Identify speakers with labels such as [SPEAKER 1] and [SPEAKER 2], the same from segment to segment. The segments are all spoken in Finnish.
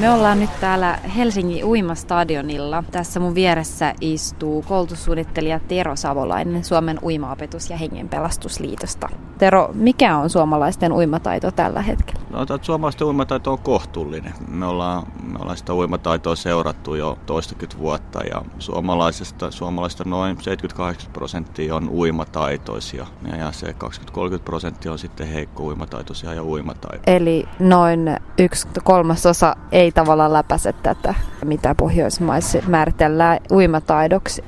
[SPEAKER 1] Me ollaan nyt täällä Helsingin uimastadionilla. Tässä mun vieressä istuu koulutussuunnittelija Tero Savolainen Suomen uimaopetus- ja hengenpelastusliitosta. Tero, mikä on suomalaisten uimataito tällä hetkellä?
[SPEAKER 2] No, suomalaisten uimataito on kohtuullinen. Me ollaan, me ollaan sitä uimataitoa seurattu jo toistakymmentä vuotta ja suomalaisista, suomalaisista noin 78 prosenttia on uimataitoisia ja se 20-30 prosenttia on sitten heikko uimataitoisia ja uimataitoisia.
[SPEAKER 1] Eli noin yksi kolmasosa ei tavallaan läpäise tätä, mitä Pohjoismaissa määritellään uimataidoksi.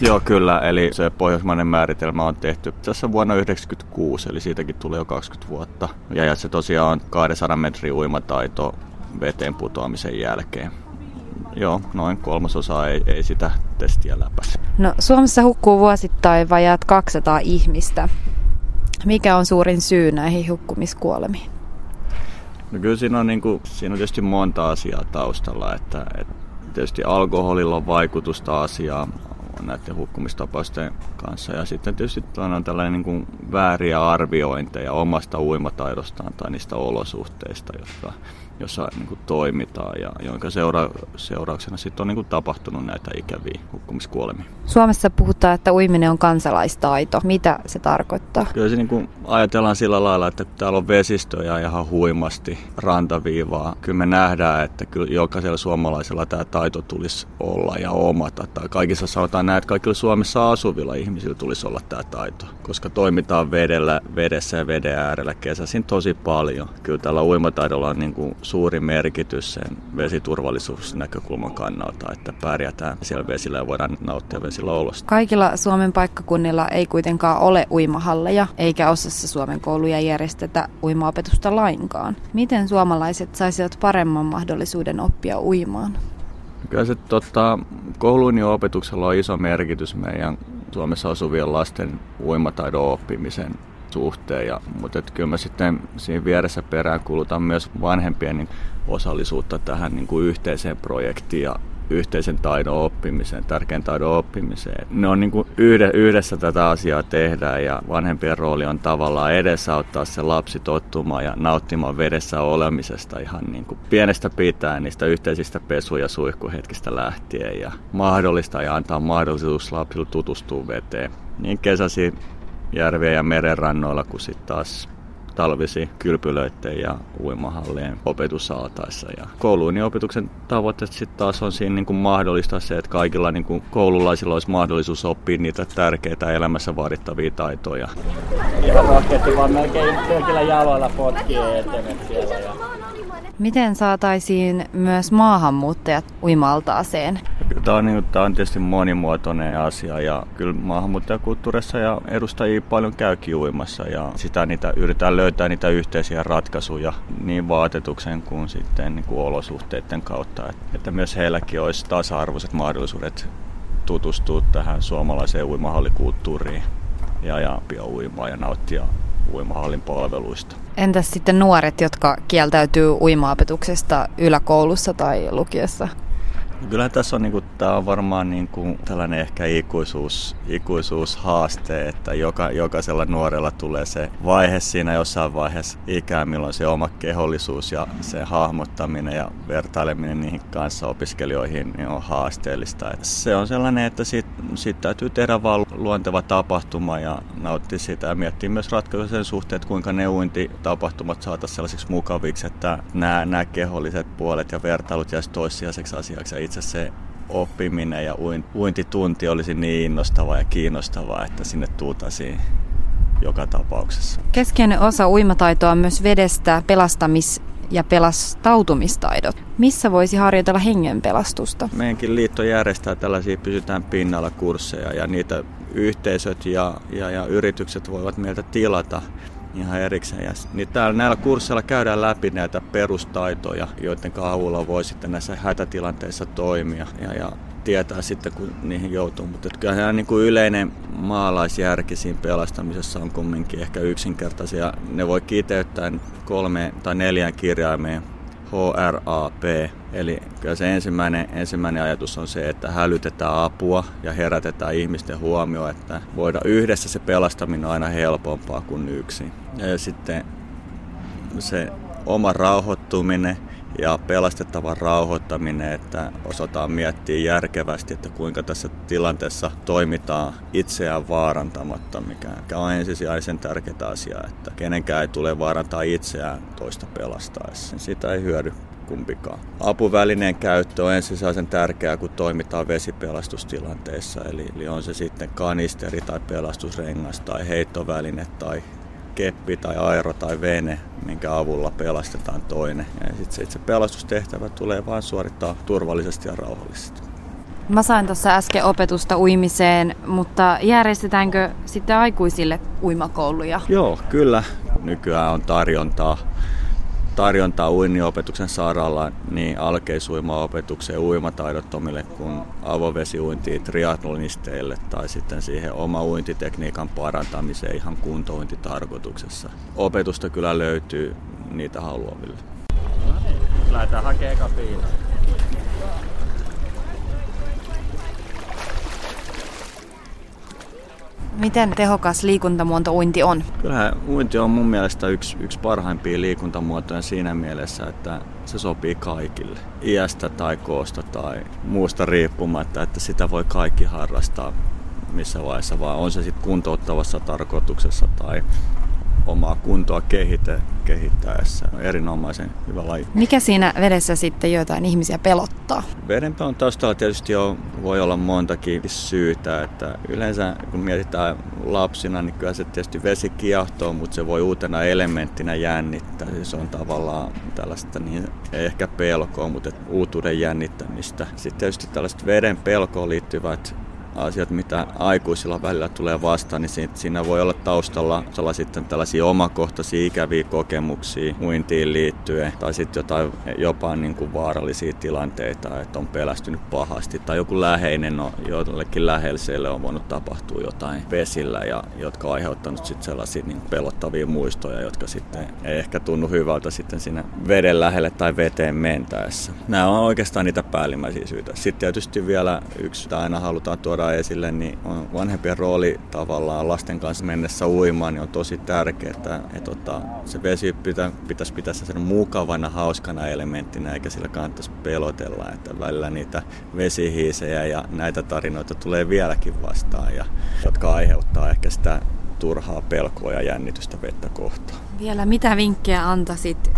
[SPEAKER 2] Joo, kyllä. Eli se pohjoismainen määritelmä on tehty tässä vuonna 1996, eli siitäkin tulee jo 20 vuotta. Ja, se tosiaan on 200 metrin uimataito veteen putoamisen jälkeen. Joo, noin kolmasosa ei, ei sitä testiä läpäise.
[SPEAKER 1] No, Suomessa hukkuu vuosittain vajaat 200 ihmistä. Mikä on suurin syy näihin hukkumiskuolemiin?
[SPEAKER 2] No kyllä siinä on, niin kuin, siinä on tietysti monta asiaa taustalla. Että, että tietysti alkoholilla on vaikutusta asiaan näiden hukkumistapausten kanssa. Ja sitten tietysti on tällainen niin kuin vääriä arviointeja omasta uimataidostaan tai niistä olosuhteista, jotka jossa niin kuin toimitaan ja jonka seura- seurauksena sitten on niin kuin tapahtunut näitä ikäviä hukkumiskuolemia.
[SPEAKER 1] Suomessa puhutaan, että uiminen on kansalaistaito. Mitä se tarkoittaa?
[SPEAKER 2] Kyllä se niin kuin ajatellaan sillä lailla, että täällä on vesistöjä ihan huimasti rantaviivaa. Kyllä me nähdään, että kyllä jokaisella suomalaisella tämä taito tulisi olla ja omata. Tai kaikissa sanotaan näin, että kaikilla Suomessa asuvilla ihmisillä tulisi olla tämä taito, koska toimitaan vedellä, vedessä ja veden äärellä kesäisin tosi paljon. Kyllä tällä uimataidolla on niin kuin suuri merkitys sen vesiturvallisuusnäkökulman kannalta, että pärjätään siellä vesillä ja voidaan nauttia vesillä olosta.
[SPEAKER 1] Kaikilla Suomen paikkakunnilla ei kuitenkaan ole uimahalleja, eikä osassa Suomen kouluja järjestetä uimaopetusta lainkaan. Miten suomalaiset saisivat paremman mahdollisuuden oppia uimaan?
[SPEAKER 2] Kyllä se tota, kouluun ja opetuksella on iso merkitys meidän Suomessa asuvien lasten uimataidon oppimisen suhteen. Ja, mutta et kyllä mä sitten siinä vieressä perään kulutan myös vanhempien niin osallisuutta tähän niin kuin yhteiseen projektiin ja yhteisen taidon oppimiseen, tärkeän taidon oppimiseen. Ne on niin kuin yhdessä tätä asiaa tehdään ja vanhempien rooli on tavallaan edesauttaa se lapsi tottumaan ja nauttimaan vedessä olemisesta ihan niin kuin pienestä pitäen niistä yhteisistä pesu- ja suihkuhetkistä lähtien ja mahdollista ja antaa mahdollisuus lapsille tutustua veteen. Niin kesäsi järviä ja merenrannoilla kuin sitten taas talvisi kylpylöiden ja uimahallien opetusaltaissa. Ja kouluun ja opetuksen tavoitteet sitten taas on siinä niin kuin mahdollista se, että kaikilla niin kuin koululaisilla olisi mahdollisuus oppia niitä tärkeitä elämässä vaadittavia taitoja.
[SPEAKER 3] Ihan rohkeasti vaan melkein pelkillä jaloilla potkii eteen siellä. Ja...
[SPEAKER 1] Miten saataisiin myös maahanmuuttajat uimaltaaseen?
[SPEAKER 2] Tämä on, niin, tämä on tietysti monimuotoinen asia ja kyllä maahanmuuttajakulttuurissa ja edustajia paljon käykin uimassa ja sitä niitä, yritetään löytää niitä yhteisiä ratkaisuja niin vaatetuksen kuin sitten niin kuin olosuhteiden kautta, että myös heilläkin olisi tasa-arvoiset mahdollisuudet tutustua tähän suomalaiseen uimahallikulttuuriin ja, ja uimaa ja nauttia uimahallin palveluista.
[SPEAKER 1] Entäs sitten nuoret, jotka kieltäytyy uimaopetuksesta yläkoulussa tai lukiossa?
[SPEAKER 2] Kyllä tässä on, niin tämä on varmaan niin kuin, tällainen ehkä ikuisuus, ikuisuushaaste, että joka, jokaisella nuorella tulee se vaihe siinä jossain vaiheessa ikää, milloin se oma kehollisuus ja se hahmottaminen ja vertaileminen niihin kanssa opiskelijoihin niin on haasteellista. Että se on sellainen, että siitä, siitä täytyy tehdä vain luonteva tapahtuma ja nauttia sitä ja miettiä myös ratkaisuja sen suhteen, että kuinka ne uintitapahtumat saataisiin sellaisiksi mukaviksi, että nämä, nämä keholliset puolet ja vertailut jäisi toissijaiseksi asiaksi ja itse se oppiminen ja uintitunti olisi niin innostavaa ja kiinnostavaa, että sinne tuutaisiin joka tapauksessa.
[SPEAKER 1] Keskeinen osa uimataitoa on myös vedestä pelastamis- ja pelastautumistaidot. Missä voisi harjoitella hengenpelastusta?
[SPEAKER 2] Meidänkin liitto järjestää tällaisia pysytään pinnalla kursseja ja niitä yhteisöt ja, ja, ja yritykset voivat meiltä tilata ihan erikseen. Ja niin täällä näillä kursseilla käydään läpi näitä perustaitoja, joiden avulla voi sitten näissä hätätilanteissa toimia ja, ja tietää sitten, kun niihin joutuu. Mutta kyllähän niin kuin yleinen maalaisjärki siinä pelastamisessa on kumminkin ehkä yksinkertaisia. Ne voi kiteyttää kolme tai neljään kirjaimeen HRAP. Eli kyllä se ensimmäinen, ensimmäinen ajatus on se, että hälytetään apua ja herätetään ihmisten huomioon, että voidaan yhdessä se pelastaminen on aina helpompaa kuin yksin. Ja sitten se oma rauhoittuminen ja pelastettavan rauhoittaminen, että osataan miettiä järkevästi, että kuinka tässä tilanteessa toimitaan itseään vaarantamatta, mikä on ensisijaisen tärkeä asia, että kenenkään ei tule vaarantaa itseään toista pelastaessa. Sitä ei hyödy kumpikaan. Apuvälineen käyttö on ensisijaisen tärkeää, kun toimitaan vesipelastustilanteessa. Eli, eli on se sitten kanisteri tai pelastusrengas tai heittoväline tai keppi tai aero tai vene, minkä avulla pelastetaan toinen. Ja sitten se itse pelastustehtävä tulee vain suorittaa turvallisesti ja rauhallisesti.
[SPEAKER 1] Mä sain tuossa äsken opetusta uimiseen, mutta järjestetäänkö sitten aikuisille uimakouluja?
[SPEAKER 2] Joo, kyllä. Nykyään on tarjontaa tarjontaa uinniopetuksen saralla niin alkeisuimaopetukseen uimataidottomille kuin avovesiuintiin triatlonisteille tai sitten siihen oma uintitekniikan parantamiseen ihan kuntouintitarkoituksessa. Opetusta kyllä löytyy niitä haluaville.
[SPEAKER 3] No niin, lähdetään hakemaan kabiinaa.
[SPEAKER 1] Miten tehokas liikuntamuoto uinti on?
[SPEAKER 2] Kyllähän uinti on mun mielestä yksi, yksi parhaimpia liikuntamuotoja siinä mielessä, että se sopii kaikille. Iästä tai koosta tai muusta riippumatta, että sitä voi kaikki harrastaa missä vaiheessa vaan. On se sitten kuntouttavassa tarkoituksessa tai omaa kuntoa kehitä, kehittäessä. Erinomaisen hyvä laji.
[SPEAKER 1] Mikä siinä vedessä sitten jotain ihmisiä pelottaa?
[SPEAKER 2] Vedenpelon taustalla tietysti jo voi olla montakin syytä. Että yleensä kun mietitään lapsina, niin kyllä se tietysti vesi kiehtoo, mutta se voi uutena elementtinä jännittää. Se on tavallaan tällaista niin, ei ehkä pelkoa, mutta uutuuden jännittämistä. Sitten tietysti tällaiset veden pelkoon liittyvät asiat, mitä aikuisilla välillä tulee vastaan, niin siinä voi olla taustalla sitten tällaisia omakohtaisia ikäviä kokemuksia uintiin liittyen, tai sitten jotain jopa niin kuin vaarallisia tilanteita, että on pelästynyt pahasti, tai joku läheinen on, jollekin läheiselle on voinut tapahtua jotain vesillä, ja jotka on aiheuttanut sitten sellaisia niin pelottavia muistoja, jotka sitten ei ehkä tunnu hyvältä sitten siinä veden lähelle tai veteen mentäessä. Nämä on oikeastaan niitä päällimmäisiä syitä. Sitten tietysti vielä yksi, aina halutaan tuoda tuodaan esille, niin on vanhempien rooli tavallaan lasten kanssa mennessä uimaan, niin on tosi tärkeää, että, että että se vesi pitä, pitäisi pitää sen mukavana, hauskana elementtinä, eikä sillä kannattaisi pelotella, että välillä niitä vesihiisejä ja näitä tarinoita tulee vieläkin vastaan, ja, jotka aiheuttaa ehkä sitä turhaa pelkoa ja jännitystä vettä kohtaan.
[SPEAKER 1] Vielä mitä vinkkejä antaisit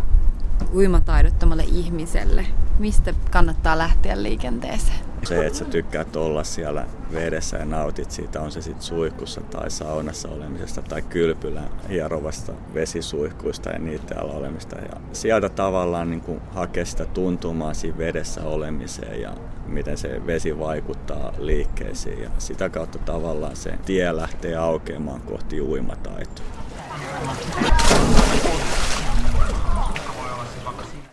[SPEAKER 1] uimataidottomalle ihmiselle? Mistä kannattaa lähteä liikenteeseen?
[SPEAKER 2] Se, että sä tykkäät olla siellä vedessä ja nautit siitä, on se sitten suihkussa tai saunassa olemisesta tai kylpylän hierovasta vesisuihkuista ja niiden alla olemista. Ja sieltä tavallaan niin kuin hakea sitä tuntumaa siinä vedessä olemiseen ja miten se vesi vaikuttaa liikkeisiin. Ja sitä kautta tavallaan se tie lähtee aukeamaan kohti uimataitoa.